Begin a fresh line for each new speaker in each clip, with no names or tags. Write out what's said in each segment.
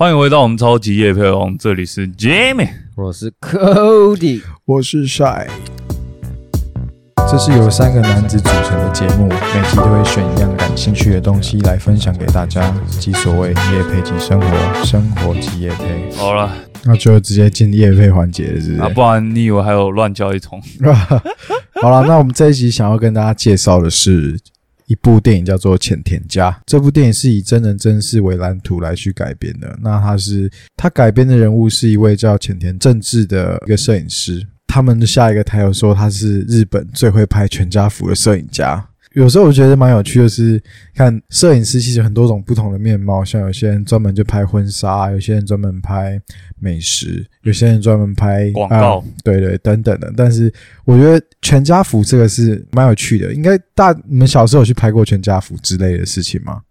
欢迎回到我们超级夜配王，这里是 Jimmy。
我是 Cody，
我是 Shy。这是由三个男子组成的节目，每集都会选一样感兴趣的东西来分享给大家，即所谓夜配即生活，生活即夜配。
好了，
那就直接进夜配环节了，是不
啊，
是？
不然你以为还有乱叫一通？
好了，那我们这一集想要跟大家介绍的是一部电影，叫做《浅田家》。这部电影是以真人真事为蓝图来去改编的。那他是他改编的人物是一位叫浅田正治的一个摄影师。他们的下一个台有说他是日本最会拍全家福的摄影家。有时候我觉得蛮有趣的是，看摄影师其实很多种不同的面貌，像有些人专门就拍婚纱，有些人专门拍美食，有些人专门拍
广告
啊对对，等等的。但是我觉得全家福这个是蛮有趣的，应该大你们小时候有去拍过全家福之类的事情吗？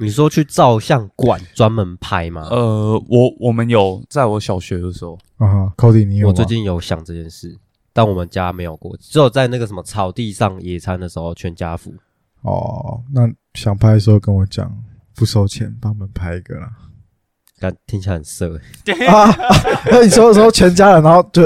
你说去照相馆专门拍吗？
呃，我我们有在我小学的时候，
啊哈，Cody 你有吗？
我最近有想这件事，但我们家没有过，只有在那个什么草地上野餐的时候，全家福。
哦，那想拍的时候跟我讲，不收钱，帮我们拍一个啦。
感听起来很色欸，
啊，那你说的时候全家人，然后就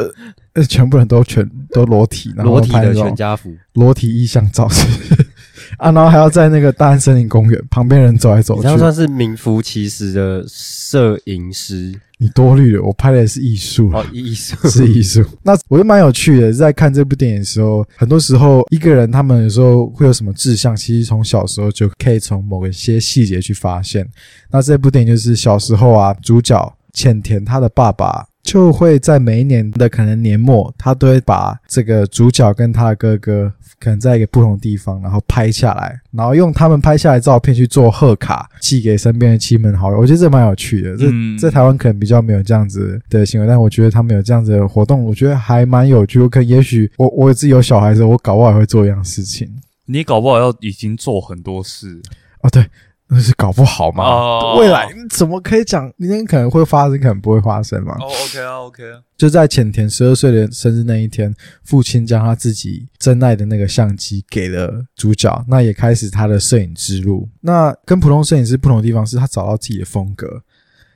呃全部人都全都裸体，然后
裸体的全家福，
裸体意象照是 啊，然后还要在那个大安森林公园旁边人走来走去
你这，样算是名副其实的摄影师
你多虑了，我拍的是艺术啦
哦，艺术
是艺术。那我觉得蛮有趣的，在看这部电影的时候，很多时候一个人他们有时候会有什么志向，其实从小时候就可以从某一些细节去发现。那这部电影就是小时候啊，主角浅田他的爸爸。就会在每一年的可能年末，他都会把这个主角跟他的哥哥可能在一个不同的地方，然后拍下来，然后用他们拍下来的照片去做贺卡，寄给身边的亲朋好友。我觉得这蛮有趣的。这、
嗯
在台湾可能比较没有这样子的行为，但我觉得他们有这样子的活动，我觉得还蛮有趣。我可能也许我我自己有小孩的时候，我搞不好也会做一样事情。
你搞不好要已经做很多事
哦，对，那是搞不好嘛。
哦
未来怎么可以讲？明天可能会发生，可能不会发生嘛。
哦，OK 啊，OK 啊，
就在浅田十二岁的生日那一天，父亲将他自己珍爱的那个相机给了主角，那也开始他的摄影之路。那跟普通摄影师不同的地方是他找到自己的风格。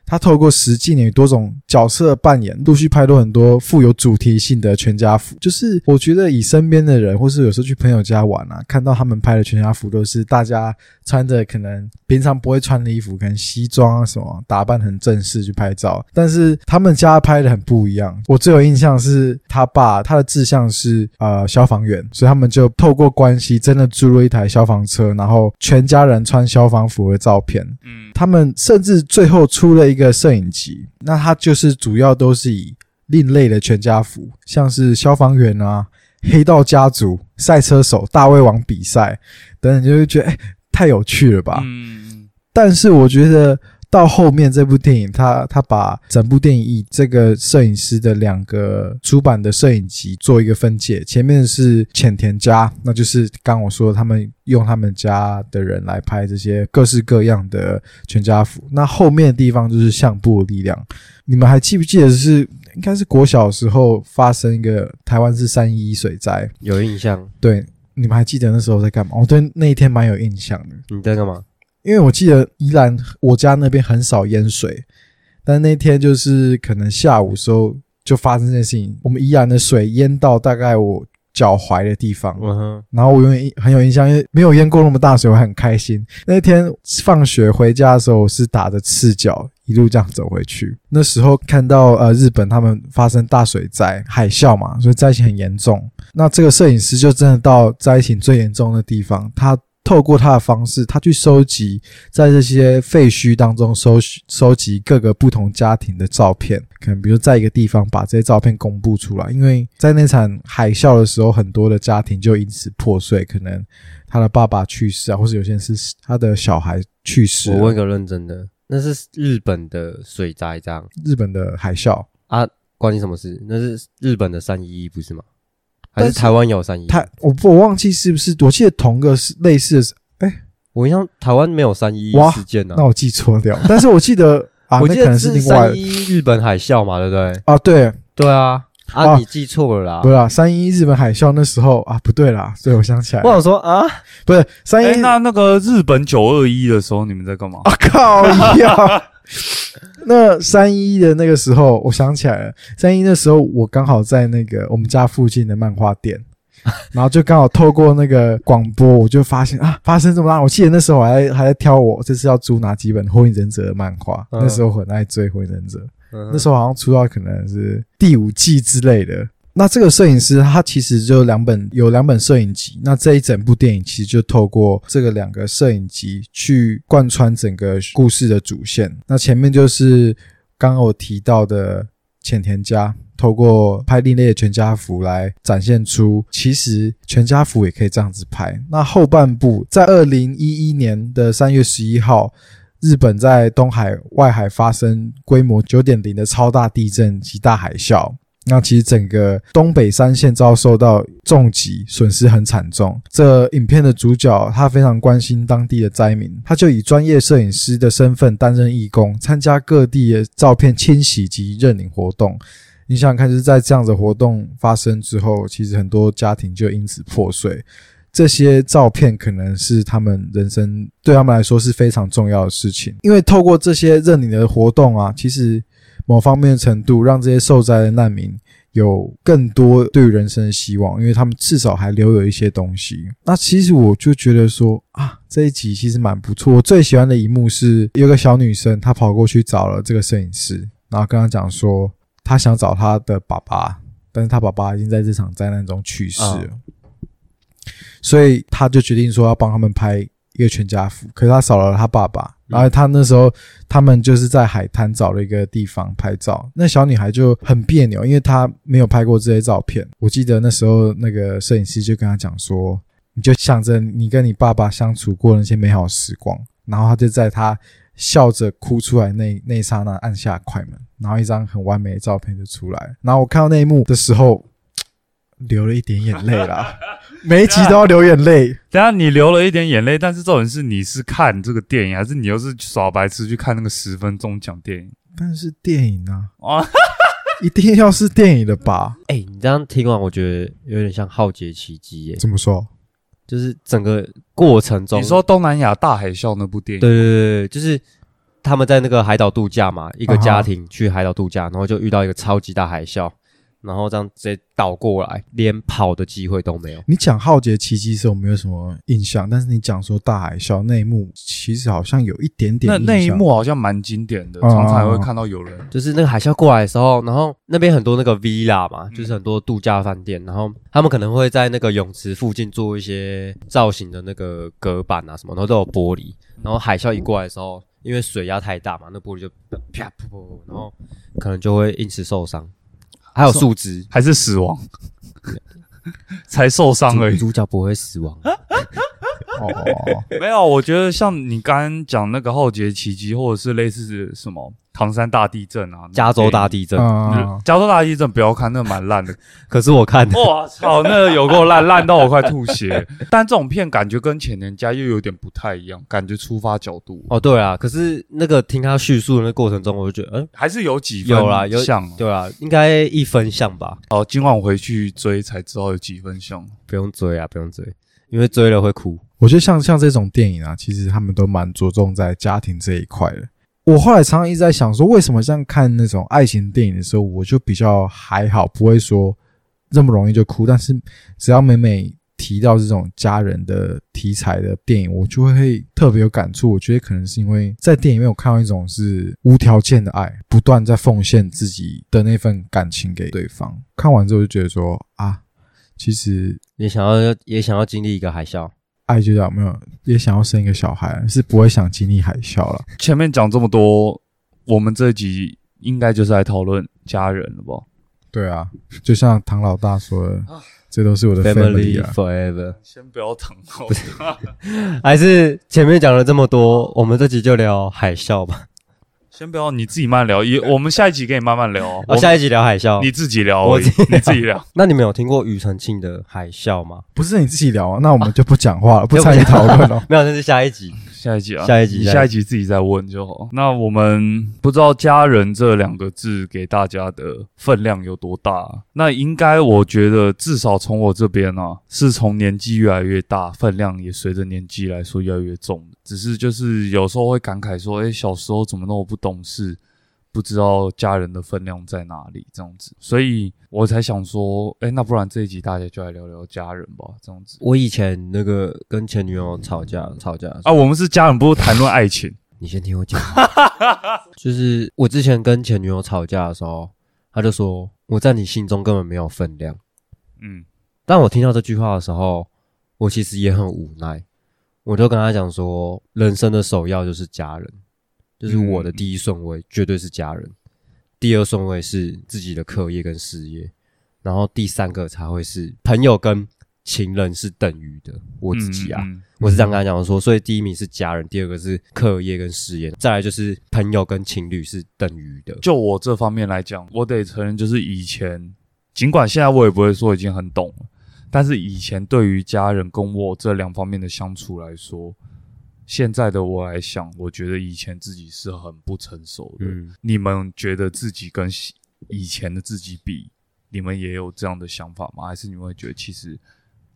他透过实际与多种角色扮演，陆续拍出很多富有主题性的全家福。就是我觉得以身边的人，或是有时候去朋友家玩啊，看到他们拍的全家福，都是大家穿着可能平常不会穿的衣服，可能西装啊什么，打扮很正式去拍照。但是他们家拍的很不一样。我最有印象是他爸，他的志向是呃消防员，所以他们就透过关系真的租了一台消防车，然后全家人穿消防服的照片。
嗯，
他们甚至最后出了一个摄影集，那它就是主要都是以另类的全家福，像是消防员啊、黑道家族、赛车手、大胃王比赛等等，就会觉得哎、太有趣了吧。
嗯，
但是我觉得到后面这部电影，他他把整部电影以这个摄影师的两个出版的摄影集做一个分解，前面是浅田家，那就是刚我说他们用他们家的人来拍这些各式各样的全家福，那后面的地方就是相簿的力量。你们还记不记得是应该是国小的时候发生一个台湾是三一一水灾？
有印象？
对，你们还记得那时候在干嘛？我对那一天蛮有印象的。
你在干嘛？
因为我记得宜兰我家那边很少淹水，但那天就是可能下午时候就发生这件事情，我们宜兰的水淹到大概我脚踝的地方，
嗯哼，
然后我永远很有印象，因为没有淹过那么大水，我很开心。那天放学回家的时候，我是打着赤脚一路这样走回去。那时候看到呃日本他们发生大水灾、海啸嘛，所以灾情很严重。那这个摄影师就真的到灾情最严重的地方，他透过他的方式，他去收集在这些废墟当中收集收集各个不同家庭的照片，可能比如在一个地方把这些照片公布出来，因为在那场海啸的时候，很多的家庭就因此破碎，可能他的爸爸去世啊，或者有些人是他的小孩去世了。
我问个认真的，那是日本的水灾这样
日本的海啸，
啊？关你什么事？那是日本的三一一不是吗？还
但是
是台湾有三一？
台？我我忘记是不是，我记得同个是类似的是，
我印象台湾没有三一一事件呢、
那我记错掉，但是我记得 啊，
我记得
可能是另外
三一日本海啸嘛，对不对？
啊，对，
对啊，啊，
啊
你记错了啦。
不。是啦，三一日本海啸那时候啊，不对啦，所以我想起来了，
我想说啊，
不是三
哎、
一，
那那个日本九二一的时候，你们在干嘛？
啊靠呀，那三一的那个时候，我想起来了，三一那时候我刚好在那个我们家附近的漫画店，然后就刚好透过那个广播，我就发现啊，发生这么大。我记得那时候我还还在挑我这次要租哪几本《火影忍者》的漫画，
嗯
那时候很爱追《火影忍者》。
那
那时候好像出到可能是第五季之类的。那这个摄影师他其实就两本有两本摄影集，那这一整部电影其实就透过这个两个摄影集去贯穿整个故事的主线。那前面就是刚刚我提到的浅田家。透过拍另类的全家福来展现出，其实全家福也可以这样子拍。那后半部在二零一一年的三月十一号，日本在东海外海发生规模九点零的超大地震及大海啸，那其实整个东北三县遭受到重击，损失很惨重。这影片的主角他非常关心当地的灾民，他就以专业摄影师的身份担任义工，参加各地的照片清洗及认领活动。你想想看，就是在这样的活动发生之后，其实很多家庭就因此破碎。这些照片可能是他们人生对他们来说是非常重要的事情，因为透过这些认领的活动啊，其实某方面的程度让这些受灾的难民有更多对于人生的希望，因为他们至少还留有一些东西。那其实我就觉得说啊，这一集其实蛮不错。我最喜欢的一幕是有个小女生，她跑过去找了这个摄影师，然后跟他讲说，她想找她的爸爸，但是她爸爸已经在这场灾难中去世了。所以他就决定说要帮他们拍一个全家福，可是他少了他爸爸。然后他那时候他们就是在海滩找了一个地方拍照，那小女孩就很别扭，因为她没有拍过这些照片。我记得那时候那个摄影师就跟她讲说，你就想着你跟你爸爸相处过那些美好时光，然后他就在他笑着哭出来那那一刹那按下快门，然后一张很完美的照片就出来。然后我看到那一幕的时候，流了一点眼泪啦。每一集都要流眼泪，
等下你流了一点眼泪，但是重点是你是看这个电影，还是你又是耍白痴去看那个十分钟讲电影
但是电影啊，
啊？
一定要是电影的吧？
哎、你这样听完，我觉得有点像《浩劫奇迹》耶，
怎么说？
就是整个过程中，
你说东南亚大海啸那部电影，
对对对对，就是他们在那个海岛度假嘛，一个家庭去海岛度假，然后就遇到一个超级大海啸，然后这样直接倒过来，连跑的机会都没有。
你讲《浩劫奇迹》的时候没有什么印象，但是你讲说大海啸那一幕，其实好像有一点点
那那一幕好像蛮经典的，
啊
常常也会看到有人。
就是那个海啸过来的时候，然后那边很多那个 villa 嘛，就是很多度假饭店，然后他们可能会在那个泳池附近做一些造型的那个隔板啊什么，然后都有玻璃，然后海啸一过来的时候，因为水压太大嘛，那玻璃就啪噗噗，然后可能就会因此受伤，还有树枝。
还是死亡，才受伤而已。
主角不会死亡，
哦，
没有，我觉得像你刚刚讲那个浩劫奇迹，或者是类似什么唐山大地震啊，
加州大地震。
啊，
加州大地震不要看，那个蛮烂的。
可是我看的，
哇操，那个有够烂，烂到我快吐血。但这种片感觉跟前年家又有点不太一样，感觉出发角度
哦，对啊，可是那个听他叙述的那过程中，我就觉得，嗯，
还是有几分
有啦，有
像哦。
对啊，应该一分像吧，
哦，今晚我回去追才知道有几分像。
不用追啊，不用追，因为追了会哭。
我觉得像像这种电影啊，其实他们都蛮着重在家庭这一块的。我后来常常一直在想说，为什么像看那种爱情电影的时候，我就比较还好，不会说这么容易就哭。但是只要每每提到这种家人的题材的电影，我就会特别有感触。我觉得可能是因为在电影里面有看到一种是无条件的爱，不断在奉献自己的那份感情给对方。看完之后就觉得说啊，其实
也想要也想要经历一个海啸，
爱就叫没有，也想要生一个小孩，是不会想经历海啸了。
前面讲这么多，我们这集应该就是来讨论家人了吧？
对啊，就像唐老大说的，这都是我的 family。
Forever，
先不要疼哦，
还是前面讲了这么多，我们这集就聊海啸吧。
先不要，你自己慢聊。也，我们下一集可以慢慢聊我
下一集聊海啸。
你自己聊而已，
我自己
你自己聊。
那你们有听过庾澄庆的海啸吗？
不是你自己聊啊，那我们就不讲话了，不参与讨论了。
没有，那是下一集。
下一集啊，
下一集
下一集自己再问就好。那我们不知道“家人”这两个字给大家的分量有多大？那应该我觉得至少从我这边啊，是从年纪越来越大，分量也随着年纪来说越来越重。只是就是有时候会感慨说，哎，小时候怎么那么不懂事？不知道家人的分量在哪里，这样子，所以我才想说，哎，那不然这一集大家就来聊聊家人吧，这样子。
我以前那个跟前女友吵架，吵架
啊，我们是家人，不是谈论爱情。
你先听我讲，就是我之前跟前女友吵架的时候，他就说我在你心中根本没有分量。嗯，当我听到这句话的时候，我其实也很无奈，我就跟他讲说，人生的首要就是家人。就是我的第一顺位绝对是家人，第二顺位是自己的课业跟事业，然后第三个才会是朋友跟情人是等于的。我自己啊，我是这样跟他讲说，所以第一名是家人，第二个是课业跟事业，再来就是朋友跟情侣是等于的。
就我这方面来讲，我得承认，就是以前，尽管现在我也不会说已经很懂了，但是以前对于家人跟我这两方面的相处来说。现在的我来想，我觉得以前自己是很不成熟的。你们觉得自己跟以前的自己比，你们也有这样的想法吗？还是你们会觉得其实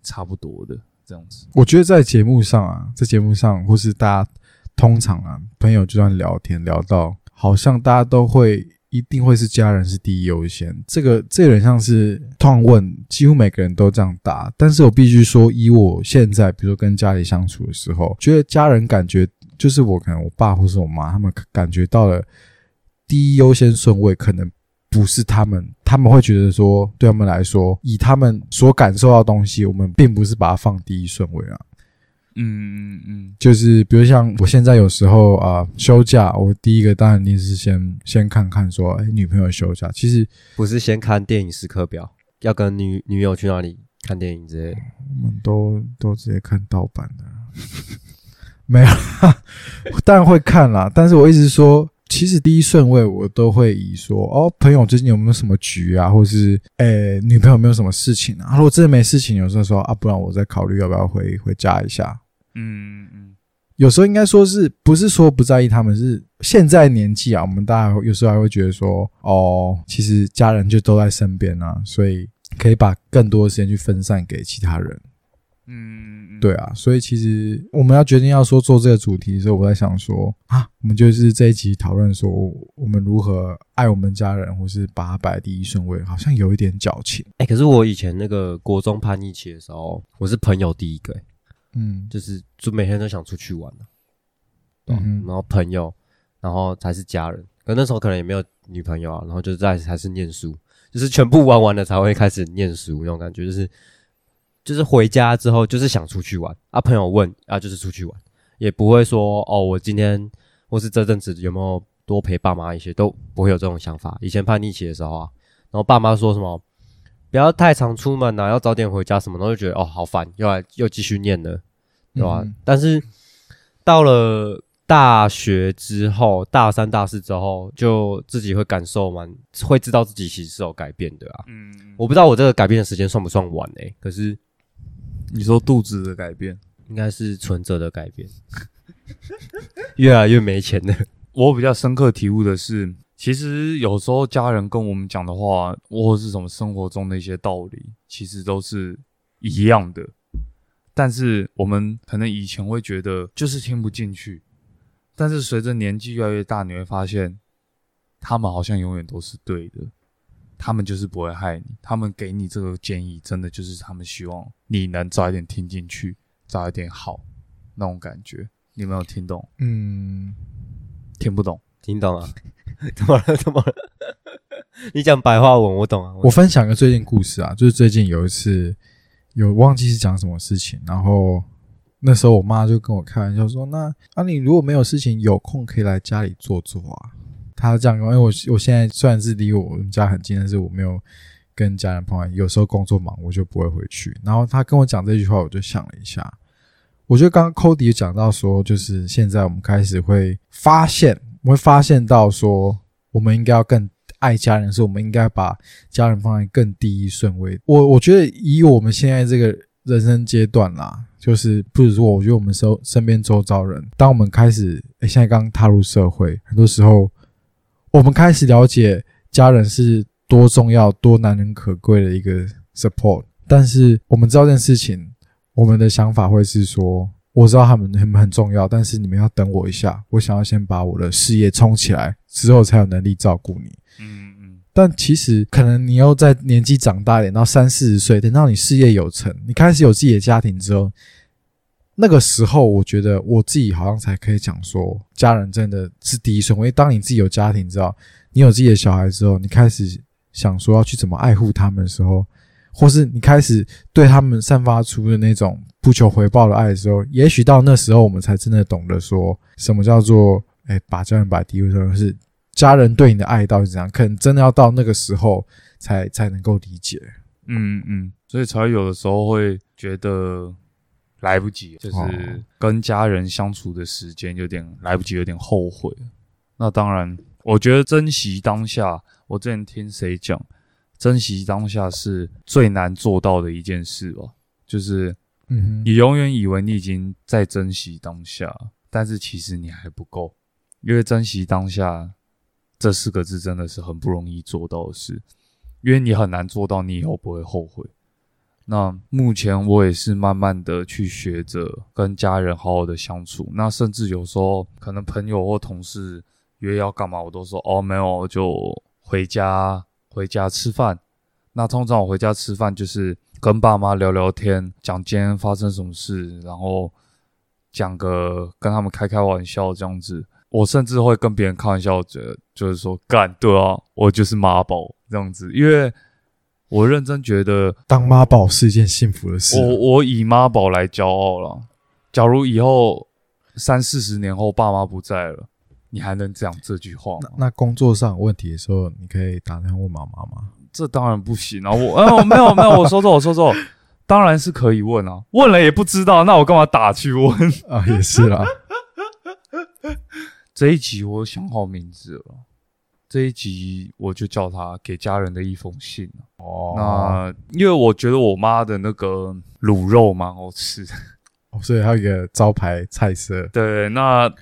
差不多的这样子？
我觉得在节目上啊，在节目上或是大家通常啊，朋友就算聊天聊到，好像大家都会。一定会是家人是第一优先，这个这有点像是通问，几乎每个人都这样答。但是我必须说，以我现在，比如说跟家里相处的时候，觉得家人感觉就是我可能我爸或是我妈，他们感觉到了第一优先顺位，可能不是他们，他们会觉得说，对他们来说，以他们所感受到东西，我们并不是把它放第一顺位啊。嗯嗯嗯，就是比如像我现在有时候啊休假，我第一个当然一定是先先看看说，哎，女朋友休假，其实
不是先看电影时刻表，要跟女女友去哪里看电影之类的，
我们都都直接看盗版的，没有，当然会看啦。但是我一直说，其实第一顺位我都会以说，哦，朋友最近有没有什么局啊，或是哎女朋友有没有什么事情啊？如果真的没事情，有时候说啊，不然我再考虑要不要回回家一下。嗯嗯，有时候应该说是不是说不在意他们？是现在年纪啊，我们大家有时候还会觉得说，哦，其实家人就都在身边啊，所以可以把更多的时间去分散给其他人。嗯，对啊，所以其实我们要决定要说做这个主题的时候，我在想说啊，我们就是这一集讨论说我们如何爱我们家人，或是把他摆第一顺位，好像有一点矫情。
哎，可是我以前那个国中叛逆期的时候，我是朋友第一个。嗯，就是就每天都想出去玩嗯，然后朋友，然后才是家人。可那时候可能也没有女朋友啊，然后就在还是念书，就是全部玩完了才会开始念书那种感觉，就是就是回家之后就是想出去玩啊，朋友问啊就是出去玩，也不会说哦我今天或是这阵子有没有多陪爸妈一些，都不会有这种想法。以前叛逆期的时候啊，然后爸妈说什么？不要太常出门呐，要早点回家什么，然后就觉得哦好烦，又来又继续念了，对吧？但是到了大学之后，大三、大四之后，就自己会感受蛮，会知道自己其实是有改变的啊。嗯，我不知道我这个改变的时间算不算晚诶？可是
你说肚子的改变，
应该是存折的改变，越来越没钱了。
我比较深刻体悟的是。其实有时候家人跟我们讲的话，或是什么生活中的一些道理，其实都是一样的。但是我们可能以前会觉得就是听不进去，但是随着年纪越来越大，你会发现他们好像永远都是对的，他们就是不会害你，他们给你这个建议，真的就是他们希望你能早一点听进去，早一点好那种感觉。你没有听懂？嗯，听不懂？
听懂了。怎么了？怎么了？你讲白话文，我懂啊。
我分享个最近故事啊，就是最近有一次，有忘记是讲什么事情，然后那时候我妈就跟我开玩笑说：“那啊，你如果没有事情，有空可以来家里坐坐啊。”他这样因为我我现在虽然是离我们家很近，但是我没有跟家人朋友，有时候工作忙，我就不会回去。然后他跟我讲这句话，我就想了一下，我觉得刚刚 Cody 讲到说，就是现在我们开始会发现。我会发现到说，我们应该要更爱家人，是我们应该把家人放在更第一顺位。我我觉得以我们现在这个人生阶段啦，就是不如说，我觉得我们周身边周遭人，当我们开始，诶，现在刚踏入社会，很多时候我们开始了解家人是多重要、多难能可贵的一个 support，但是我们知道这件事情，我们的想法会是说，我知道他们很很重要，但是你们要等我一下，我想要先把我的事业冲起来，之后才有能力照顾你。
嗯嗯
但其实可能你又在年纪长大一点，到三四十岁，等到你事业有成，你开始有自己的家庭之后，那个时候我觉得我自己好像才可以讲说，家人真的是第一顺位。当你自己有家庭之后，你有自己的小孩之后，你开始想说要去怎么爱护他们的时候，或是你开始对他们散发出的那种不求回报的爱的时候，也许到那时候我们才真的懂得说什么叫做哎、把家人摆第一位，是家人对你的爱到底怎样？可能真的要到那个时候才才能够理解。
嗯嗯，所以才有的时候会觉得来不及，就是
哦
跟家人相处的时间有点来不及，有点后悔。那当然，我觉得珍惜当下。我之前听谁讲，珍惜当下是最难做到的一件事吧。就是
嗯，
你永远以为你已经在珍惜当下，但是其实你还不够，因为珍惜当下这四个字真的是很不容易做到的事，因为你很难做到，你以后不会后悔。那目前我也是慢慢的去学着跟家人好好的相处，那甚至有时候可能朋友或同事约要干嘛，我都说哦没有，就回家回家吃饭。那通常我回家吃饭就是跟爸妈聊聊天，讲今天发生什么事，然后讲个跟他们开开玩笑这样子。我甚至会跟别人开玩笑，觉得就是说干对啊，我就是妈宝这样子，因为我认真觉得
当妈宝是一件幸福的事。
我我以妈宝来骄傲了。假如以后三四十年后爸妈不在了，你还能讲这句话吗
那？那工作上有问题的时候，你可以打电话问妈妈吗？
这当然不行啊！我 哦，没有没有，我说错我说错，当然是可以问啊，问了也不知道，那我干嘛打去问？
啊，也是啦。
这一集我想好名字了，这一集我就叫他给家人的一封信啊
哦
那因为我觉得我妈的那个卤肉蛮好吃的，
哦 所以还有一个招牌菜色。
对，那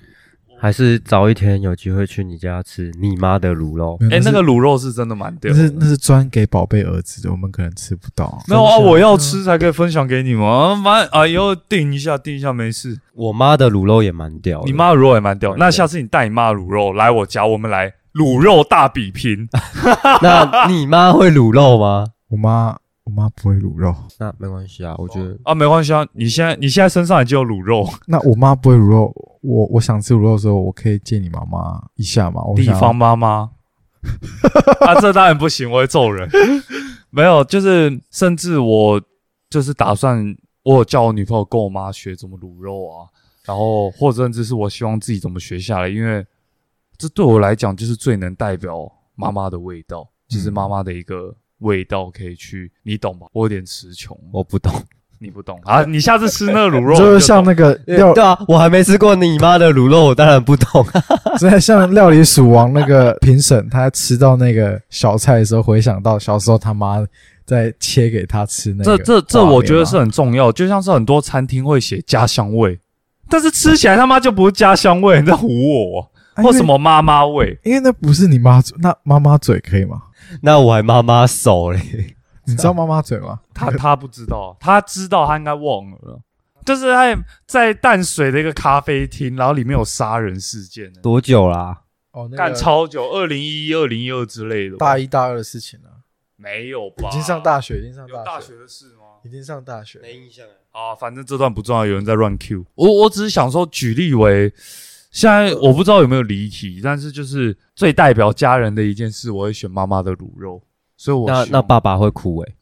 还是早一天有机会去你家吃你妈的卤肉。
哎、那个卤肉是真的蛮屌的。
那是那是专给宝贝儿子的，我们可能吃不到。
没有啊，
分 享
我要吃才可以分享给你们啊！反正啊，以后订一下，订一下没事。
我妈的卤肉也蛮屌的，
你妈的卤肉也蛮屌，
蛮屌
那下次你带你妈的卤肉来我家，我们来卤肉大比拼。
那你妈会卤肉吗？
我妈我妈不会卤肉，
那没关系啊，我觉得
啊，没关系啊，你现在你现在身上已经有卤肉，
那我妈不会卤肉，我我想吃卤肉的时候，我可以借你妈妈一下吗？我
地方妈妈啊，这当然不行，我会揍人。没有，就是甚至我就是打算，我有叫我女朋友跟我妈学怎么卤肉啊，然后或者甚至是我希望自己怎么学下来，因为这对我来讲就是最能代表妈妈的味道，就是妈妈的一个味道可以去，你懂吧？我有点词穷，
我不懂。
你不懂啊？你下次吃那个卤肉，
就是像那个料，
对啊，我还没吃过你妈的卤肉，我当然不懂。
真的像料理鼠王那个评审，他吃到那个小菜的时候，回想到小时候他妈在切给他吃那
这
个，
这这，我觉得是。很重要。就像是很多餐厅会写家乡味，但是吃起来他妈就不是家乡味，你在唬我、
啊
或什？么妈妈味。
因为那不是你妈嘴，那妈妈嘴可以吗？
那我还妈妈手嘞，
你知道妈妈嘴吗？
他他不知道，他知道他应该忘了。就是在在淡水的一个咖啡厅，然后里面有杀人事件，
多久啦、
哦，那
干
个
超久，二零一一、二零一二之类的。
大一大二的事情啊，
没有吧？
已经上大学，已经上
有
大学，
大学的事吗？
已经上大学。
没印象。
啊，反正这段不重要，有人在乱 Q。我我只是想说，举例为，现在我不知道有没有离题，但是就是最代表家人的一件事，我会选妈妈的卤肉。所以我
那那爸爸会哭诶、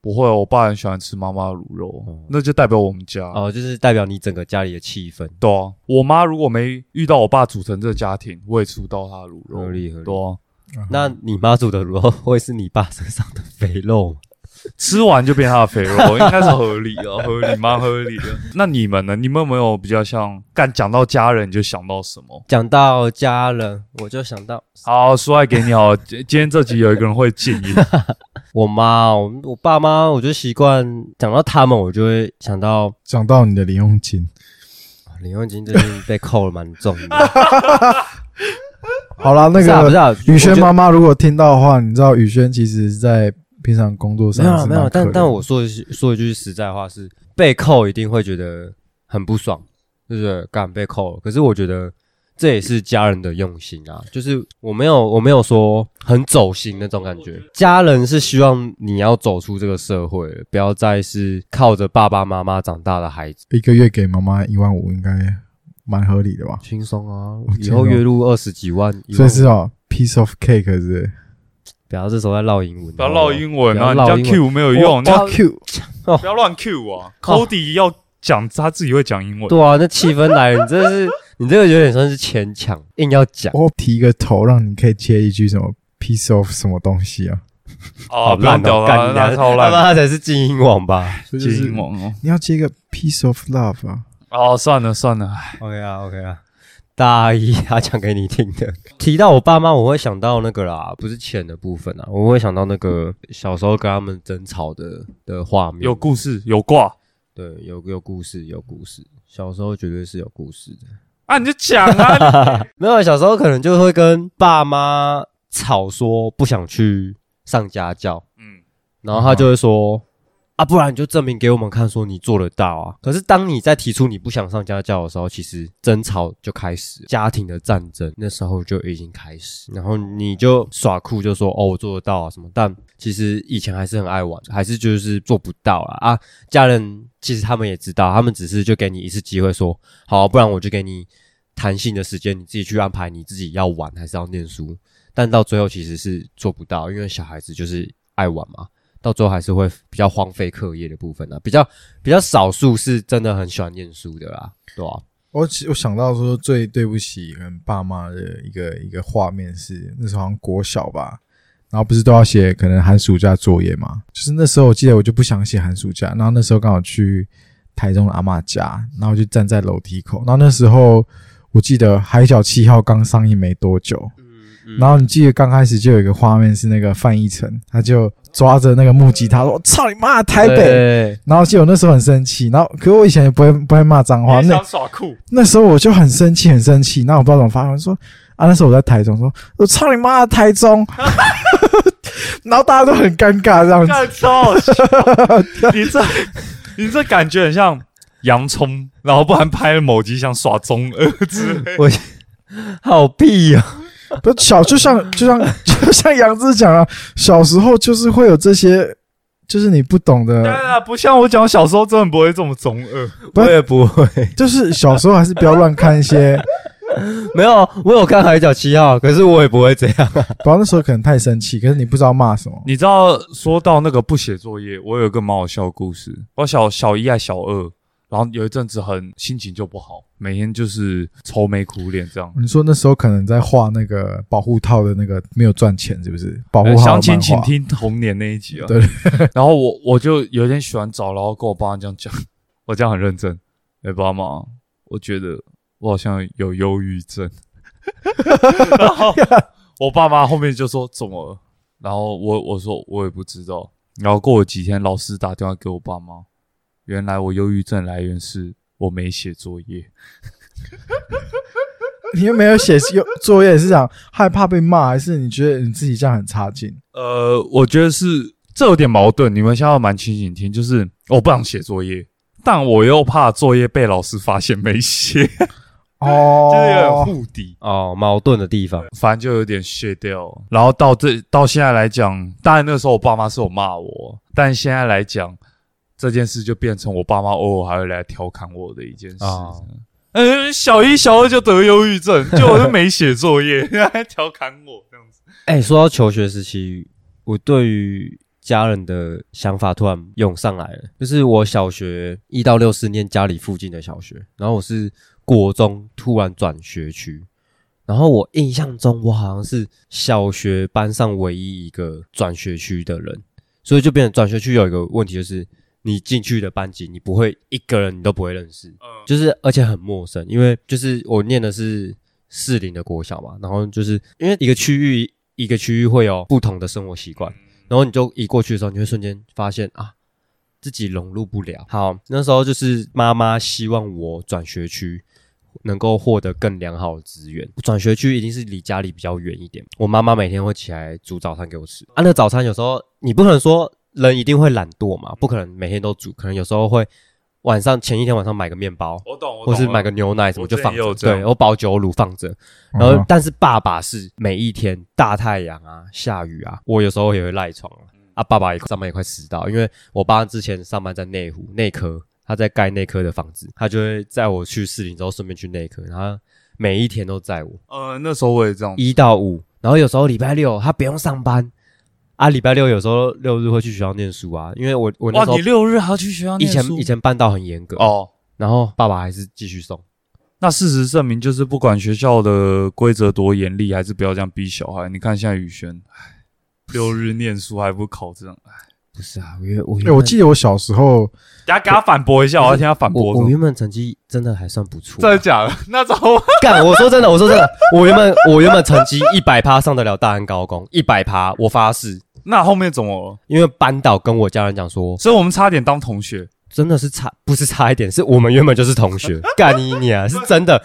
不会，我爸很喜欢吃妈妈的卤肉，
哦
那就代表我们家。
哦，就是代表你整个家里的气氛。
对啊，我妈如果没遇到我爸组成这个家庭，我也吃不到她的卤肉。
合理合理
对啊，
嗯
那你妈煮的卤肉会是你爸身上的肥肉吗？
吃完就变他的肥肉，应该是合理的，合理蛮合理的。那你们呢？你们有没有比较像干讲到家人你就想到什么？
讲到家人，我就想到
好，说爱给你好。今今天这集有一个人会静音，
我妈、我我爸妈，我就习惯讲到他们，我就会想到
讲到你的零用金，
零用金最近被扣了蛮重的。
好啦，那个
啊，
宇轩妈妈如果听到的话，你知道雨轩其实在平常工作上
没有啊没有但但我说一句说一句实在话是，被扣一定会觉得很不爽，对不对？敢被扣，可是我觉得这也是家人的用心啊，就是我没有我没有说很走心那种感觉，家人是希望你要走出这个社会，不要再是靠着爸爸妈妈长大的孩子，
一个月给妈妈一万五，应该蛮合理的吧？
轻松啊
哦，
以后月入二十几万，
所以是哦，piece of cake 是是
不要这时候在唠英文，
不要唠英文啊！
不
你这样
要唠英文
Q 没有用，你要
？Fuck you！
不要乱 Q 啊！Cody 要讲他自己会讲英文，
对啊，那气氛来了，你这是 你这个有点算是牵强，硬要讲。
我提一个头，让你可以接一句什么 piece of 什么东西啊？
哦，不要屌他，
干你娘
那超烂。
他妈才是精英网吧
精
英网哦，
你要接一个 piece of love 啊？
哦，算了算了
，？OK 啊，OK 啊，大一他讲给你听的。提到我爸妈，我会想到那个啦，不是钱的部分啊，我会想到那个小时候跟他们争吵的的画面。
有故事有挂
对，有有故事，有故事。小时候绝对是有故事的。
啊，你就讲啊，
没有，小时候可能就会跟爸妈吵说不想去上家教，
嗯，
然后他就会说、啊，不然你就证明给我们看，说你做得到啊。可是当你在提出你不想上家教的时候，其实争吵就开始，家庭的战争那时候就已经开始，然后你就耍酷就说哦我做得到啊什么，但其实以前还是很爱玩，还是就是做不到啦啊。家人其实他们也知道，他们只是就给你一次机会说好，不然我就给你弹性的时间，你自己去安排你自己要玩还是要念书。但到最后其实是做不到，因为小孩子就是爱玩嘛，到最后还是会比较荒废课业的部分啊，比较比较少数是真的很喜欢念书的啦，对吧、
我我想到说最对不起跟爸妈的一个一个画面是那时候好像国小吧，然后不是都要写可能寒暑假作业嘛？就是那时候我记得我就不想写寒暑假，然后那时候刚好去台中的阿嬷家，然后就站在楼梯口，然后那时候我记得《海角七号》刚上映没多久，然后你记得刚开始就有一个画面是那个范逸臣，他就抓着那个木吉他说：“我操你妈，台北！”然后我那时候很生气，然后可我以前也不会不会骂脏话，那
你想耍酷，
那时候我就很生气，很生气。那我不知道怎么发我，说啊，那时候我在台中，说我操你妈的台中，然后大家都很尴尬这样子。
干超好笑，你这你这感觉很像洋葱，然后不然拍了某集想耍中二之类。
我 好屁哦、
不小就像 就像 就像杨志讲啊，小时候就是会有这些，就是你不懂的，
当然啊不像我讲小时候真的不会这么中二。
不
我也不会，
就是小时候还是不要乱看一些，
没有，我有看《海角七号》，可是我也不会这样。
不然那时候可能太生气，可是你不知道骂什么。
你知道说到那个不写作业，我有一个蛮好笑的故事。我小小一还小二，然后有一阵子很心情就不好，每天就是愁眉苦脸这样。
你说那时候可能在画那个保护套的那个没有赚钱，是不是？保护
呃
套
详情请听童年那一集啊。
对。
然后我我就有一天洗完澡，然后跟我爸妈这样讲，我这样很认真。哎、爸妈，我觉得我好像有忧郁症。然后我爸妈后面就说怎么了？然后我我说我也不知道。然后过了几天，老师打电话给我爸妈，原来我忧郁症来源是我没写作业。
你又没有写有作业，是想害怕被骂，还是你觉得你自己这样很差劲？
呃，我觉得是这有点矛盾。你们现在要蛮清醒听，就是我不想写作业，但我又怕作业被老师发现没写，
哦，
就是有点互抵。
哦，矛盾的地方，
反正就有点卸掉。然后到这到现在来讲，当然那时候我爸妈是有骂我，但现在来讲这件事就变成我爸妈偶尔还会来调侃我的一件事。
哦
嗯，小一、小二就得忧郁症，就我就没写作业，还调侃我这样子。
哎、说到求学时期，我对于家人的想法突然涌上来了。就是我小学一到六是念家里附近的小学，然后我是国中突然转学区，然后我印象中我好像是小学班上唯一一个转学区的人，所以就变成转学区有一个问题，就是你进去的班级，你不会一个人你都不会认识，
嗯，
就是而且很陌生，因为就是我念的是士林的国小嘛，然后就是因为一个区域一个区域会有不同的生活习惯，然后你就一过去的时候，你会瞬间发现啊，自己融入不了。好，那时候就是妈妈希望我转学区。能够获得更良好的资源，转学区一定是离家里比较远一点。我妈妈每天会起来煮早餐给我吃啊，那早餐有时候你不可能说人一定会懒惰嘛，不可能每天都煮，可能有时候会晚上前一天晚上买个面包，
我懂，我
或是买个牛奶什么就放着，对，我保酒乳放着。然后
嗯，
但是爸爸是每一天大太阳啊、下雨啊，我有时候也会赖床啊。啊，爸爸也上班也快迟到，因为我爸之前上班在内湖内科，他在盖内科的房子，他就会在我去士林之后顺便去内科，然后每一天都载我。
呃，那时候我也这样，
一到五，然后有时候礼拜六他不用上班啊，礼拜六有时候六日会去学校念书啊，因为我我那
哇，
时候
你六日还要去学校
以前
念书
以前办到很严格，
哦。
然后爸爸还是继续送。
那事实证明，就是不管学校的规则多严厉，还是不要这样逼小孩。你看现在宇轩，唉，六日念书还不考这样，唉
不是啊，我原我
我记得我小时候，
等下给他反驳一下，我要听他反驳。
我我原本成绩真的还算不错，
真的假的？那怎么办？
干，我说真的，我说真的，我原本我原本成绩一百趴上得了大安高工，一百趴，我发誓，
那后面怎么了？
因为班导跟我家人讲说，
所以我们差点当同学。
真的是差，不是差一点，是我们原本就是同学，干你你啊，是真的。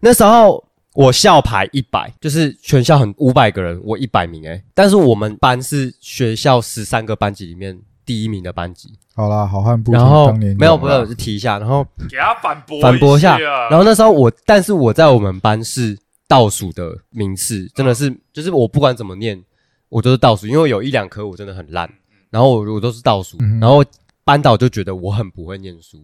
那时候我校排一百，就是全校很五百个人，我一百名诶、但是我们班是学校十三个班级里面第一名的班级，
好啦，好汉不提
然后
当年
没有没有就提一下，然后
给他反驳
反驳一下。
然
然后那时候我，但是我在我们班是倒数的名次，真的是，就是我不管怎么念，我都是倒数，因为有一两科我真的很烂，然后我我都是倒数，
嗯
然后班导就觉得我很不会念书，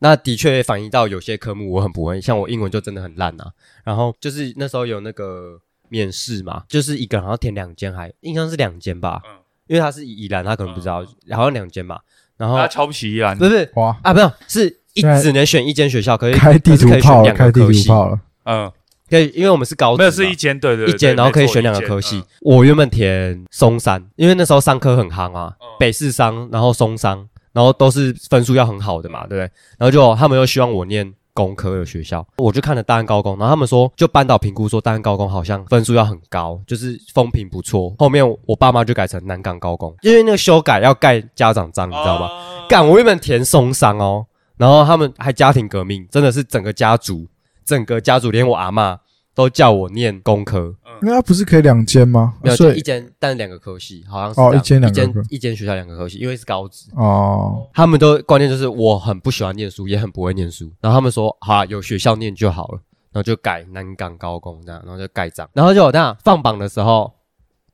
那的确也反映到有些科目我很不会，像我英文就真的很烂啊。然后就是那时候有那个面试嘛，就是一个人好像填两间，还印象是两间吧，
嗯。
因为他是宜兰，他可能不知道，好像两间吧。然后
他瞧不起依兰。
不，是
哇，
啊，不是是一只能选一间学校，可以
开地图
可是可以选
炮开地
个科系，
图炮了。
嗯，
可以，因为我们是高职
没有是一间，对对对
一间，然后可以选两个科系。
嗯。
我原本填松山，因为那时候商科很夯啊
嗯，
北市商，然后松商，然后都是分数要很好的嘛，对不对？然后就他们又希望我念工科的学校，我就看了大安高工，然后他们说，就班导评估说大安高工好像分数要很高，就是风评不错。后面我爸妈就改成南港高工，因为那个修改要盖家长章，你知道吧？
啊
干，我原本填松商哦，然后他们还家庭革命，真的是整个家族，整个家族连我阿嬷都叫我念工科，
那他不是可以两间吗？
没有
所以
一间，但两个科系，好像是这样。
哦一间两
一
个科
间一间学校两个科系，因为是高职，
哦，
他们都观念就是我很不喜欢念书，也很不会念书，然后他们说好、啊、有学校念就好了，然后就改南港高工这样，然后就盖章，然后就有这样放榜的时候，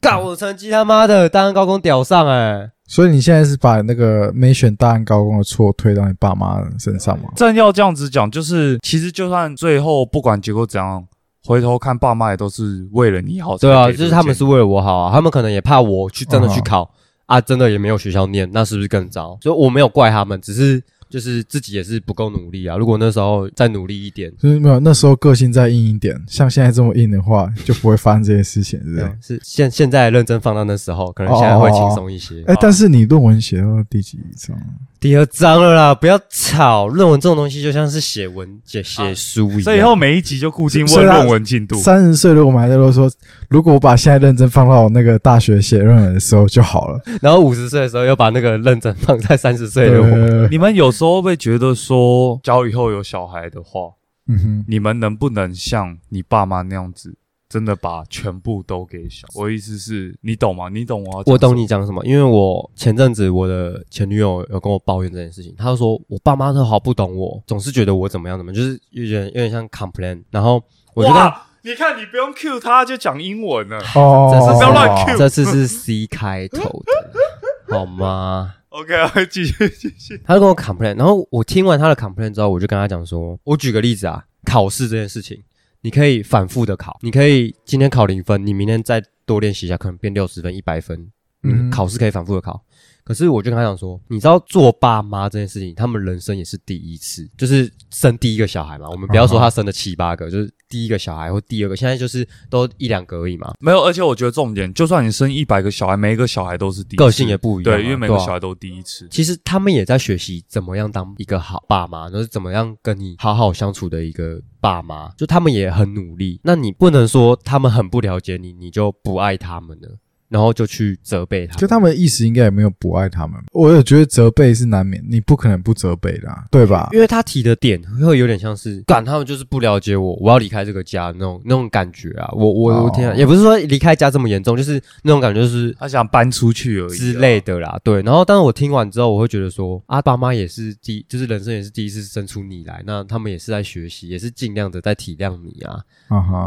干我成绩他妈的大安高工屌上哎、
所以你现在是把那个没选大安高工的错推到你爸妈身上吗？
正要这样子讲，就是其实就算最后不管结果怎样，回头看爸妈也都是为了你好
对啊，就是他们是为了我好啊，他们可能也怕我去真的去
嗯
考、啊，真的也没有学校念，那是不是更糟？所以我没有怪他们，只是就是自己也是不够努力啊。如果那时候再努力一点，
就是没有那时候个性再硬一点，像现在这么硬的话，就不会发生这些事情，
是是现现在认真放到那时候，可能现在会轻松一些。
哎、但是你论文写到第几章？
第二章了啦，不要吵。论文这种东西就像是写文写写书一样，
所以以后每一集就固定问论文进度。
三十岁了，我们还在都说，如果我把现在认真放到我那个大学写论文的时候就好了。
然后五十岁的时候又把那个认真放在三十岁的我。
呃
你们有时候会觉得说，假如以后有小孩的话，
嗯哼，
你们能不能像你爸妈那样子，真的把全部都给小？我意思是，你懂吗？你懂我
我懂你讲什么，因为我前阵子我的前女友有跟我抱怨这件事情，她就说我爸妈都好不懂我，总是觉得我怎么样怎么样，就是有点有点像 complain。然后我觉得
哇，你看你不用 cue 他就讲英文了。
哦，
这次
不要乱 cue
这次是 C 开头的，好吗？
OK，继续继续。
他就跟我 complain，然后我听完他的 complain 之后，我就跟他讲说，我举个例子啊，考试这件事情，你可以反复的考，你可以今天考零分，你明天再多练习一下，可能变六十分、一百分，嗯，
嗯
考试可以反复的考。可是我就跟他讲说，你知道做爸妈这件事情，他们人生也是第一次，就是生第一个小孩嘛。我们不要说他生了七八个，就是第一个小孩或第二个，现在就是都一两个而已嘛，
没有，而且我觉得重点，就算你生一百个小孩，每一个小孩都是第一次
个性也不一样啊、
对，因为每个小孩都第一次。
其实他们也在学习怎么样当一个好爸妈，就是怎么样跟你好好相处的一个爸妈，就他们也很努力。那你不能说他们很不了解你，你就不爱他们了，然后就去责备他。
就他们的意思应该也没有不爱他们，我也觉得责备是难免，你不可能不责备的、啊，对吧？
因为他提的点会有点像是，干他们就是不了解我，我要离开这个家那种那种感觉啊。我我
哦
我天啊，也不是说离开家这么严重，就是那种感觉，就是
他想搬出去而已啊
之类。的啦。对，然后但是我听完之后，我会觉得说，啊，爸妈也是第，就是人生也是第一次生出你来，那他们也是在学习，也是尽量的在体谅你啊。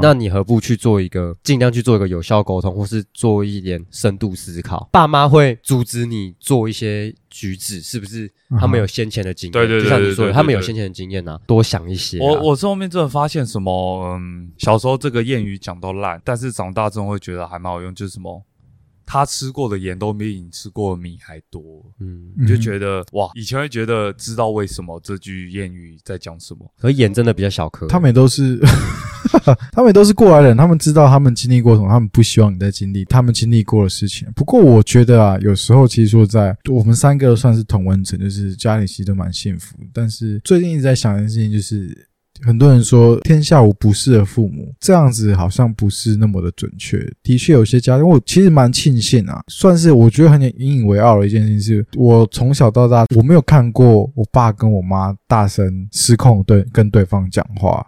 那你何不去做一个尽量去做一个有效沟通，或是做一点深度思考？爸妈会阻止你做一些举止，是不是？他们有先前的经验，
对对对
就像你说的，
对对对对
他们有先前的经验啊，多想一些啊、
我我这后面真的发现什么，嗯，小时候这个谚语讲到烂，但是长大之后会觉得还蛮好用，就是什么，他吃过的盐都比你吃过的米还多，
嗯，
嗯
你就觉得哇，以前会觉得知道为什么这句谚语在讲什么，
可盐真的比较小颗，
他们也都是，他们都是过来人，他们知道他们经历过什么，他们不希望你再经历他们经历过的事情。不过我觉得啊，有时候其实说在，我们三个都算是同温层，就是家里其实都蛮幸福。但是最近一直在想一件事情，就是很多人说天下无不是的父母，这样子好像不是那么的准确。的确，有些家庭我其实蛮庆幸啊，算是我觉得很引以为傲的一件事情是，我从小到大我没有看过我爸跟我妈大声失控对跟对方讲话。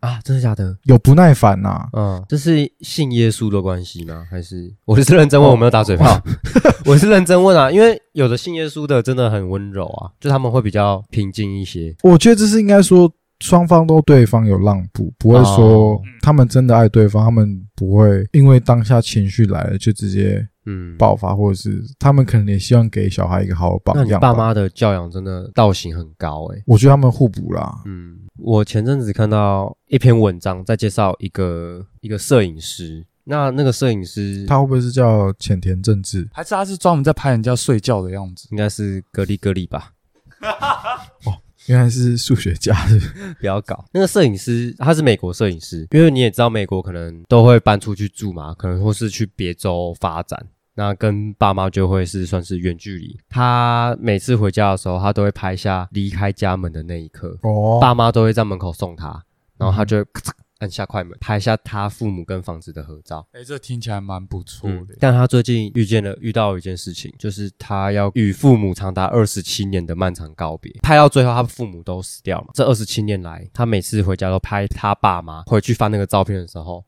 啊，真的假的？
有不耐烦呐、
嗯，这是信耶稣的关系吗？还是我是认真问，我没有打嘴炮，
哦
我是认真问啊，因为有的信耶稣的真的很温柔啊，就他们会比较平静一些。
我觉得这是应该说双方都对方有让步，不会说
哦
他们真的爱对方，他们不会因为当下情绪来了就直接
嗯，
爆发，或者是他们可能也希望给小孩一个好的
那
榜样吧。
你爸妈的教养真的道行很高诶、
我觉得他们互补啦。
嗯，我前阵子看到一篇文章，在介绍一个一个摄影师。那那个摄影师，
他会不会是叫浅田正治？
还是他是专门在拍人家睡觉的样子？
应该是格力格力吧？
哦原来是数学家的，
不要搞。那个摄影师他是美国摄影师，因为你也知道美国可能都会搬出去住嘛，可能或是去别州发展。那跟爸妈就会是算是远距离。他每次回家的时候，他都会拍下离开家门的那一刻，
哦，
爸妈都会在门口送他，然后他就会咔嚓按下快门，拍下他父母跟房子的合照。
哎、这听起来蛮不错的。
但他最近遇见了遇到一件事情，就是他要与父母长达二十七年的漫长告别。拍到最后，他父母都死掉了嘛。这二十七年来，他每次回家都拍他爸妈回去翻那个照片的时候，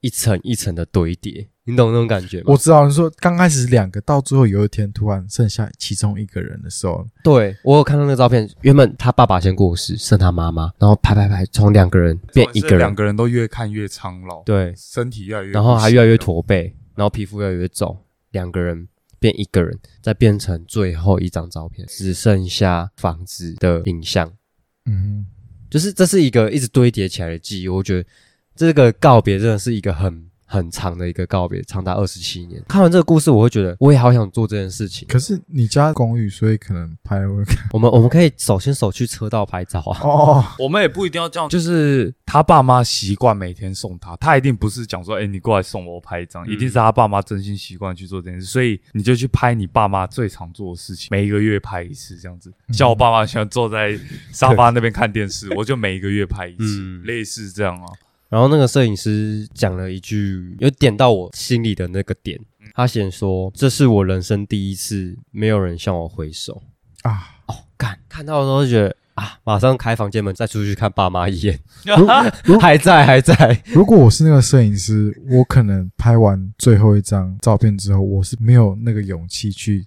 一层一层的堆叠，你懂那种感觉吗？
我知道你说刚开始两个，到最后有一天突然剩下其中一个人的时候，
对我有看到那个照片，原本他爸爸先过世，剩他妈妈，然后拍拍拍，从两个人变一个人
两，个人都越看越苍老，
对，
身体越来越，
然后还越来越。驼背，然后皮肤越来越皱，两个人变一个人，再变成最后一张照片，只剩下房子的影像，
嗯
就是这是一个一直堆叠起来的记忆。我觉得这个告别真的是一个很很长的一个告别，长达二十七年。看完这个故事，我会觉得我也好想做这件事情，。
可是你家公寓，所以可能拍会看
我们我们可以手牵手去车道拍照啊。
哦，
我们也不一定要这样，就是他爸妈习惯每天送他，他一定不是讲说，哎、你过来送我，我拍一张，
嗯
一定是他爸妈真心习惯去做这件事，所以你就去拍你爸妈最常做的事情，每一个月拍一次这样子。像我爸妈喜欢坐在沙发那边看电视，我就每一个月拍一次，
嗯
类似这样啊。
然后那个摄影师讲了一句，有点到我心里的那个点。他先说：“这是我人生第一次没有人向我挥手。”
啊，
哦，干看到的时候就觉得啊，马上开房间门，再出去看爸妈一眼，
如
还在还在。
如果我是那个摄影师，我可能拍完最后一张照片之后，我是没有那个勇气去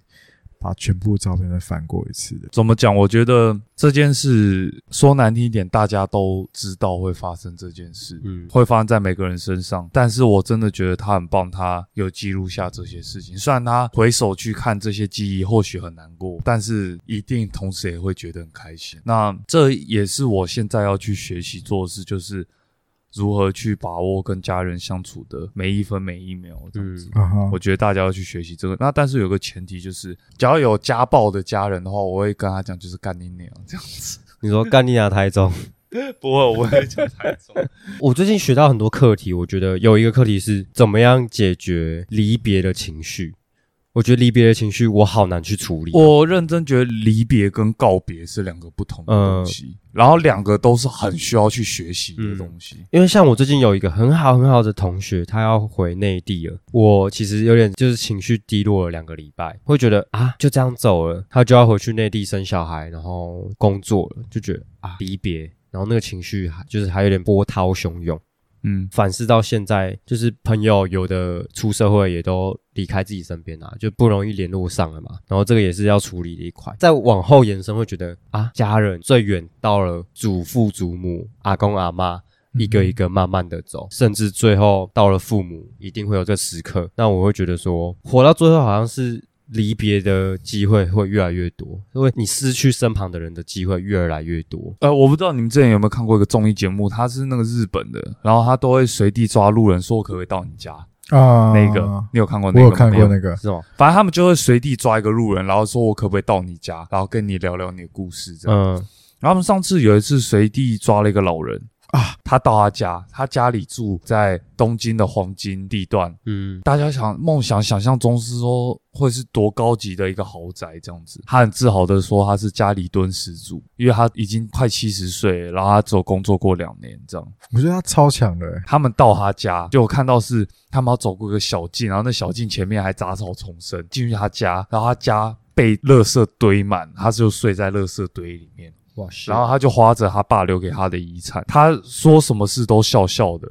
把全部照片再翻过一次的。
怎么讲？我觉得这件事说难听一点，大家都知道会发生这件事，
嗯，
会发生在每个人身上。但是我真的觉得他很棒，他有记录下这些事情。虽然他回首去看这些记忆，或许很难过，但是一定同时也会觉得很开心。那这也是我现在要去学习做的事，就是如何去把握跟家人相处的每一分每一秒，这样子。我，觉得大家要去学习这个。那但是有个前提就是，只要有家暴的家人的话，我会跟他讲，就是干你娘这样子。
你说干你娘台中，
不会，我会讲台中。
我最近学到很多课题，我觉得有一个课题是怎么样解决离别的情绪。我觉得离别的情绪我好难去处理。
我认真觉得离别跟告别是两个不同的东西，然后两个都是很需要去学习的东西。
因为像我最近有一个很好很好的同学，他要回内地了，我其实有点就是情绪低落了两个礼拜，会觉得啊就这样走了，他就要回去内地生小孩，然后工作了，就觉得啊离别，然后那个情绪还就是还有点波涛汹涌。嗯，反思到现在，就是朋友有的出社会也都离开自己身边啊，就不容易联络上了嘛。然后这个也是要处理的一块。再往后延伸，会觉得啊，家人最远到了祖父祖母、阿公阿妈，一个一个慢慢的走，甚至最后到了父母，一定会有这时刻。那我会觉得说，活到最后好像是。离别的机会会越来越多，因为你失去身旁的人的机会越来越多。
呃，我不知道你们之前有没有看过一个综艺节目，他是那个日本的，然后他都会随地抓路人，说我可不可以到你家啊？那个你有看过？我
有看过那个，
是吗？
反正他们就会随地抓一个路人，然后说我可不可以到你家，然后跟你聊聊你的故事这样。嗯，然后他们上次有一次随地抓了一个老人。啊，他到他家，他家里住在东京的黄金地段。嗯，大家想梦想想象中是说会是多高级的一个豪宅这样子。他很自豪的说他是家里蹲始祖，因为他已经快七十岁，然后他只有工作过两年这样。
我觉得他超强的。
他们到他家，就我看到是他们要走过一个小径，然后那小径前面还杂草丛生。进去他家，然后他家被垃圾堆满，他就睡在垃圾堆里面。哇！然后他就花着他爸留给他的遗产，他说什么事都笑笑的。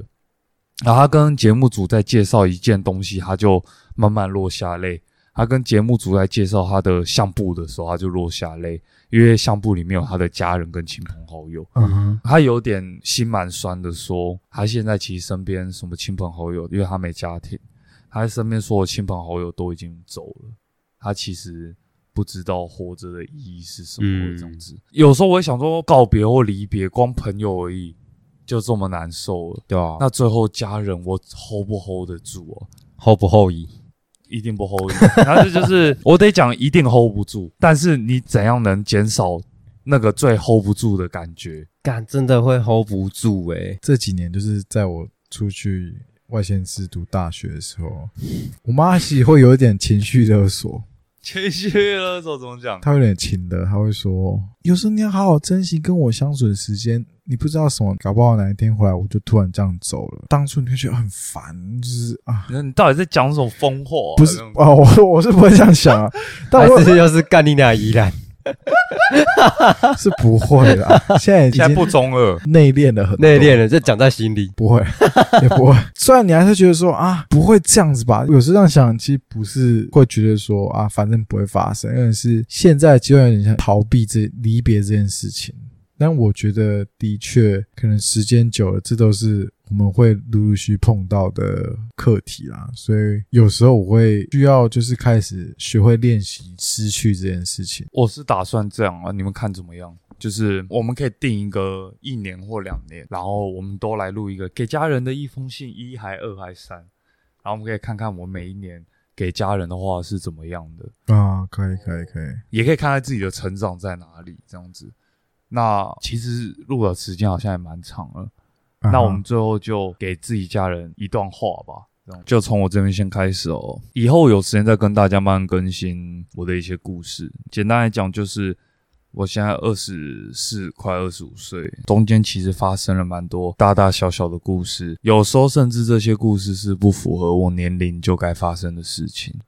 然后他跟节目组在介绍一件东西，他就慢慢落下泪。他跟节目组在介绍他的相簿的时候，他就落下泪，因为相簿里面有他的家人跟亲朋好友。嗯哼，他有点心蛮酸的，说他现在其实身边什么亲朋好友，因为他没家庭，他身边所有亲朋好友都已经走了。他其实。不知道活着的意义是什么，这样子。有时候我会想说，告别或离别，光朋友而已，就这么难受了，
对啊。
那最后家人，我 hold 不 hold 得住啊
？hold 不 hold 一，
一定不 hold 一。然后这就是我得讲，一定 hold 不住。但是你怎样能减少那个最 hold 不住的感觉？
感真的会 hold 不住诶。
这几年就是在我出去外县市读大学的时候，我妈其实会有一点情绪勒索。
情绪了，怎么讲？
他有点轻的，他会说：“有时候你要好好珍惜跟我相处的时间。你不知道什么，搞不好哪一天回来我就突然这样走了。当初你会觉得很烦，就是啊，
那你到底在讲什么疯话？
不是啊，我我是不会这样想啊，
但是又是干你俩依然。”
是不会啦，现在已经
不中二，
内敛了很，
内敛了，就讲在心里，
不会，也不会。虽然你还是觉得说啊，不会这样子吧？有时这样想，其实不是会觉得说啊，反正不会发生，因为是现在就有点像逃避这离别这件事情。但我觉得的确，可能时间久了，这都是。我们会陆陆续碰到的课题啦，所以有时候我会需要就是开始学会练习失去这件事情。
我是打算这样啊，你们看怎么样？就是我们可以定一个一年或两年，然后我们都来录一个给家人的一封信，一还二还三，然后我们可以看看我每一年给家人的话是怎么样的
啊？可以，可以，可以，
也可以看看自己的成长在哪里这样子。那其实录的时间好像也蛮长了。那我们最后就给自己家人一段话吧，就从我这边先开始哦。以后有时间再跟大家慢慢更新我的一些故事。简单来讲，就是我现在二十四，快二十五岁，中间其实发生了蛮多大大小小的故事，有时候甚至这些故事是不符合我年龄就该发生的事情，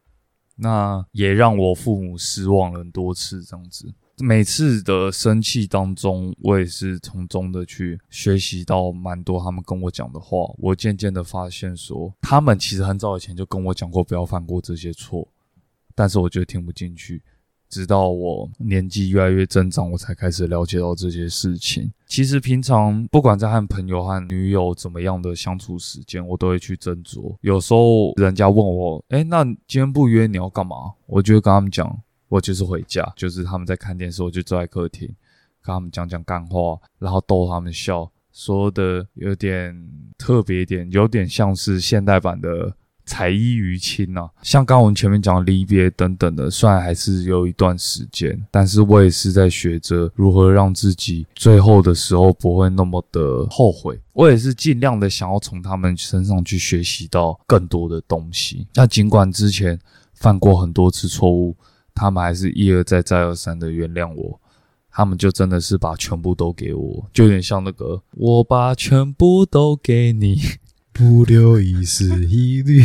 那也让我父母失望了很多次，这样子。每次的生气当中，我也是从中的去学习到蛮多他们跟我讲的话。我渐渐的发现，说他们其实很早以前就跟我讲过不要犯过这些错，但是我觉得听不进去。直到我年纪越来越增长，我才开始了解到这些事情。其实平常不管在和朋友和女友怎么样的相处时间，我都会去斟酌。有时候人家问我，哎，那今天不约你要干嘛？我就会跟他们讲。我就是回家，就是他们在看电视，我就坐在客厅，跟他们讲讲干话，然后逗他们笑，说的有点特别点，有点像是现代版的才艺于亲啊。像刚我们前面讲离别等等的，虽然还是有一段时间，但是我也是在学着如何让自己最后的时候不会那么的后悔。我也是尽量的想要从他们身上去学习到更多的东西。那尽管之前犯过很多次错误，他们还是一而再再而三的原谅我。他们就真的是把全部都给我，就有点像那个我把全部都给你。
不留一丝一缕。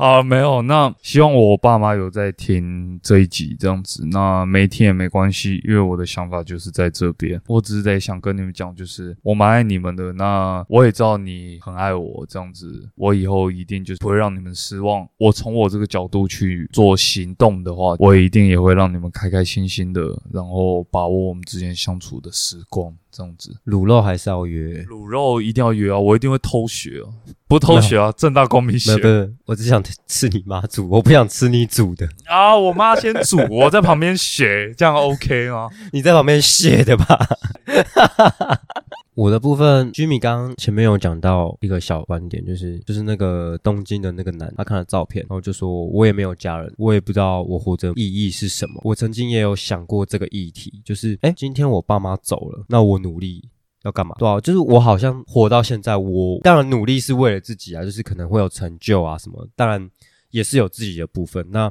啊，没有。那希望我爸妈有在听这一集这样子，那没听也没关系，因为我的想法就是在这边。我只是在想跟你们讲，就是我蛮爱你们的。那我也知道你很爱我，这样子，我以后一定就是不会让你们失望。我从我这个角度去做行动的话，我一定也会让你们开开心心的，然后把握我们之间相处的时光。这样子，
卤肉还是要约，
卤肉一定要约啊！我一定会偷学啊，不偷学啊，正大光明学。
不是，我只想吃你妈煮，我不想吃你煮的
啊！我妈先煮，我在旁边学，这样 OK 吗？
你在旁边学的吧？我的部分，居米刚刚前面有讲到一个小观点，就是就是那个东京的那个男，他看了照片，然后就说：“我也没有家人，我也不知道我活着意义是什么。”我曾经也有想过这个议题，就是哎，今天我爸妈走了，那我努力要干嘛？对啊，就是我好像活到现在，我当然努力是为了自己啊，就是可能会有成就啊什么，当然也是有自己的部分。那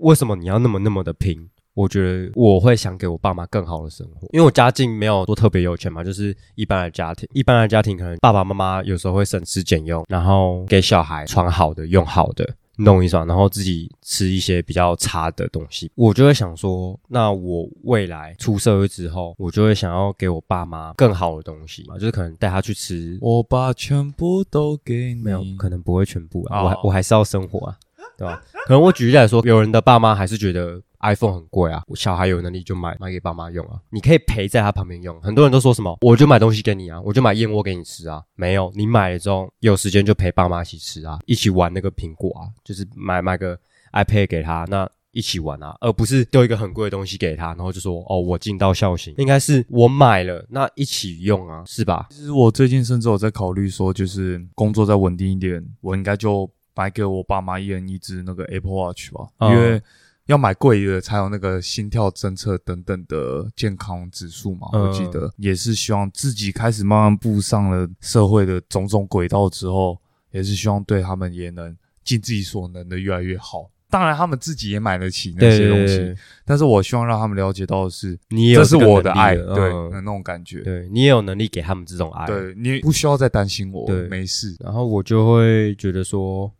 为什么你要那么那么的拼？我觉得我会想给我爸妈更好的生活，因为我家境没有多特别有钱嘛，就是一般的家庭。一般的家庭可能爸爸妈妈有时候会省吃俭用，然后给小孩穿好的、用好的，弄一双，然后自己吃一些比较差的东西。我就会想说，那我未来出社会之后，我就会想要给我爸妈更好的东西嘛，就是可能带他去吃。
我把全部都给你，
没有可能不会全部啊，我我还是要生活啊，对吧？可能我举例来说，有人的爸妈还是觉得。iPhone 很贵啊，小孩有能力就买买给爸妈用啊。你可以陪在他旁边用。很多人都说什么，我就买东西给你啊，我就买燕窝给你吃啊。没有，你买了之后有时间就陪爸妈一起吃啊，一起玩那个苹果啊，就是买买个 iPad 给他，那一起玩啊，而不是丢一个很贵的东西给他，然后就说哦，我尽到孝心。应该是我买了，那一起用啊，是吧？
其实我最近甚至有在考虑说，就是工作再稳定一点，我应该就买给我爸妈一人一只那个 Apple Watch 吧，因为。要买贵的才有那个心跳侦测等等的健康指数嘛？我记得也是希望自己开始慢慢步上了社会的种种轨道之后，也是希望对他们也能尽自己所能的越来越好。当然，他们自己也买得起那些东西，但是我希望让他们了解到的是，
你
这是我的爱，对那种感觉，
对你也有能力给他们这种爱，
对你不需要再担心我，
对，
没事。
然后我就会觉得说。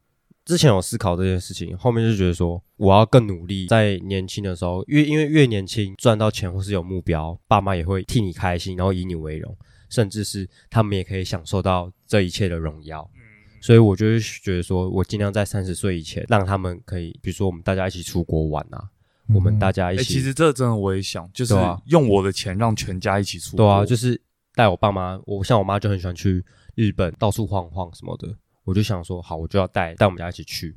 之前有思考这件事情，后面就觉得说我要更努力，在年轻的时候，越因为越年轻赚到钱或是有目标，爸妈也会替你开心，然后以你为荣，甚至是他们也可以享受到这一切的荣耀。所以我就是觉得说我尽量在三十岁以前，让他们可以，比如说我们大家一起出国玩啊，我们大家一起。
其实这真的我也想，就是用我的钱让全家一起出国。
对啊，就是带我爸妈，我像我妈就很喜欢去日本到处晃晃什么的。我就想说，好，我就要带带我们家一起去，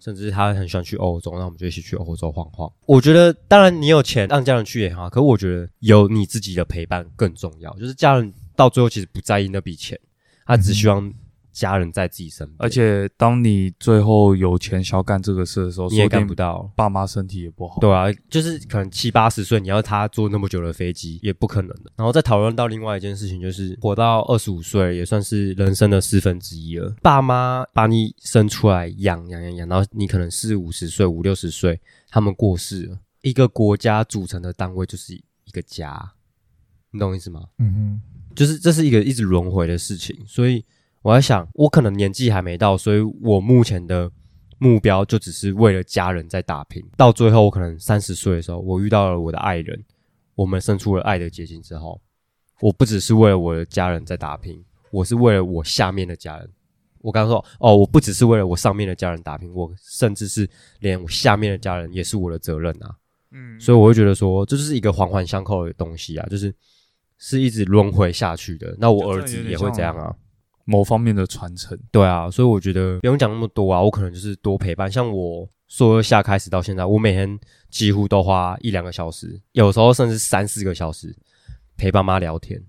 甚至他很喜欢去欧洲，那我们就一起去欧洲晃晃。我觉得，当然你有钱让家人去也好，可我觉得有你自己的陪伴更重要。就是家人到最后其实不在意那笔钱，他只希望。家人在自己身边，
而且当你最后有钱想要干这个事的时候，
你也干不到。
爸妈身体也不好，
对啊，就是可能七八十岁，你要他坐那么久的飞机也不可能的。然后再讨论到另外一件事情，就是活到二十五岁也算是人生的四分之一了。爸妈把你生出来养养养养，然后你可能四五十岁、五六十岁，他们过世了。一个国家组成的单位就是一个家，你懂我意思吗？嗯哼，就是这是一个一直轮回的事情，所以。我在想，我可能年纪还没到，所以我目前的目标就只是为了家人在打拼。到最后，我可能三十岁的时候，我遇到了我的爱人，我们生出了爱的结晶之后，我不只是为了我的家人在打拼，我是为了我下面的家人。我刚刚说，哦，我不只是为了我上面的家人打拼，我甚至是连我下面的家人也是我的责任啊。嗯，所以我会觉得说，这就是一个环环相扣的东西啊，就是是一直轮回下去的。那我儿子也会这样啊。
某方面的传承，
对啊，所以我觉得不用讲那么多啊，我可能就是多陪伴。像我说下开始到现在，我每天几乎都花一两个小时，有时候甚至三四个小时陪爸妈聊天，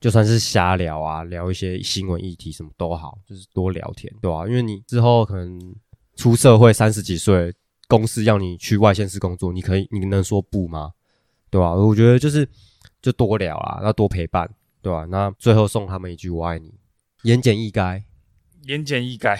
就算是瞎聊啊，聊一些新闻议题什么都好，就是多聊天，对吧、因为你之后可能出社会三十几岁，公司要你去外县市工作，你可以，你能说不吗？对吧、我觉得就是就多聊啊，要多陪伴，对吧、那最后送他们一句“我爱你”，言简意赅，
言简意赅。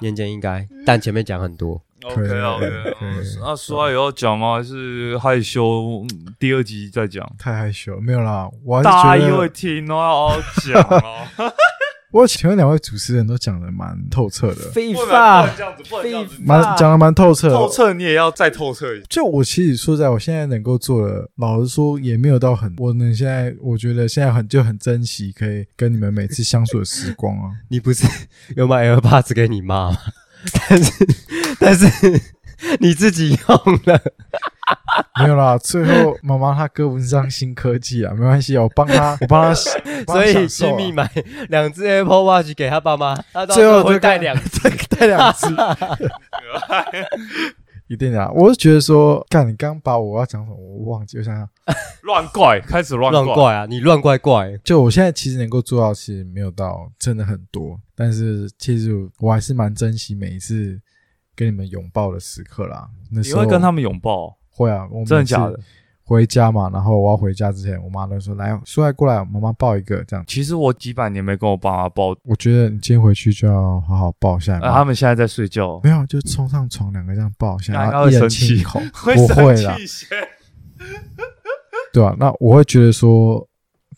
言简意赅，但前面讲很多。
OK OK，
可以
那说话也要讲吗？还是害羞？嗯第二集再讲。
太害羞，没有啦，我
大家
是觉得，
会听哦，要讲哦。
我请问两位主持人都讲的蛮透彻的，
废
不能不能这样子，不能这样子。
蛮讲的蛮透彻的。
透彻你也要再透彻一点。
就我其实说实在，我现在能够做的，老实说也没有到很，我能现在我觉得现在很就很珍惜可以跟你们每次相处的时光啊。
你不是有买 AirPods 给你妈吗？但是但是 你自己用了，
没有啦，最后妈妈她跟不上新科技啊，没关系啊，我帮他，我帮她，我帮
所以
她享受啊
Jimmy 买两只 Apple Watch 给他爸妈，他到
最后
时候会带两只。
带两只，一定的啊。我是觉得说，干，你刚把我要讲什么我忘记，我想想，
乱怪，开始乱。
乱怪啊！你乱怪怪，
就我现在其实能够做到，其实没有到真的很多，但是其实我还是蛮珍惜每一次跟你们拥抱的时刻啦。那
你
时候
会跟他们拥抱？
会啊，我们
真的假的？
回家嘛，然后我要回家之前，我妈都说来，苏来过来，妈妈抱一个这样。
其实我几百年没跟我爸妈抱，
我觉得你今天回去就要好好抱一下你
呃，
妈。
他们现在在睡觉。
没有，就冲上床，两个这样抱一下，然后一人
会生气
亲一口，
会
不会啦，对吧、那我会觉得说，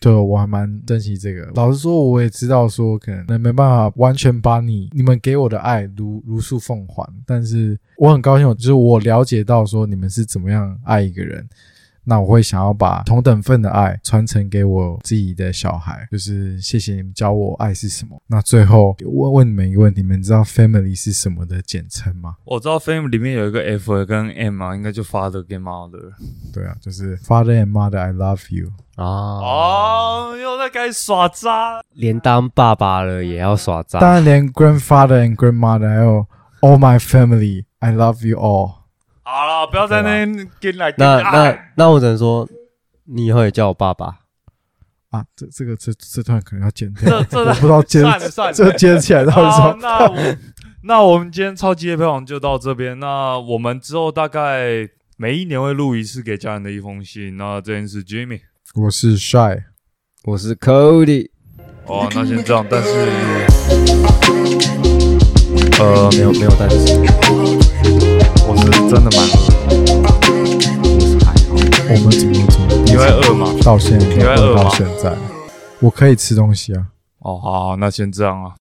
对我还蛮珍惜这个。老实说，我也知道说，可能没办法完全把你你们给我的爱如如数奉还，但是我很高兴，就是我了解到说你们是怎么样爱一个人。那我会想要把同等份的爱传承给我自己的小孩，就是谢谢你们教我爱是什么。那最后问问你们一个问题：你们知道 family 是什么的简称吗？
我知道 family 里面有一个 F 跟 M 啊，应该就 father 跟 mother。
对啊，就是 father and mother I love you。
啊！
哦，又在开始耍渣。
连当爸爸了也要耍
当
诈，
然连 grandfather and grandmother 还有 all my family I love you all。
好了，不要在那边跟来跟
那
来。
那那我只能说，你以后也叫我爸爸。
啊，这这个这这段可能要剪掉，
这这
我不知道 接
算了算了
这接起来到底是什，么。
那我那我们今天超级夜配网就到这边。那我们之后大概每一年会录一次给家人的一封信。那这件是 Jimmy。
我是 shy，
我是 Cody，
哦，那先这样，但是呃，
没有没有但是，
我是真的蛮饿，
我是还好。
我们怎么怎么
你会饿吗？
到现在
你会饿吗
到现在，我可以吃东西啊。
哦，好好，那先这样啊。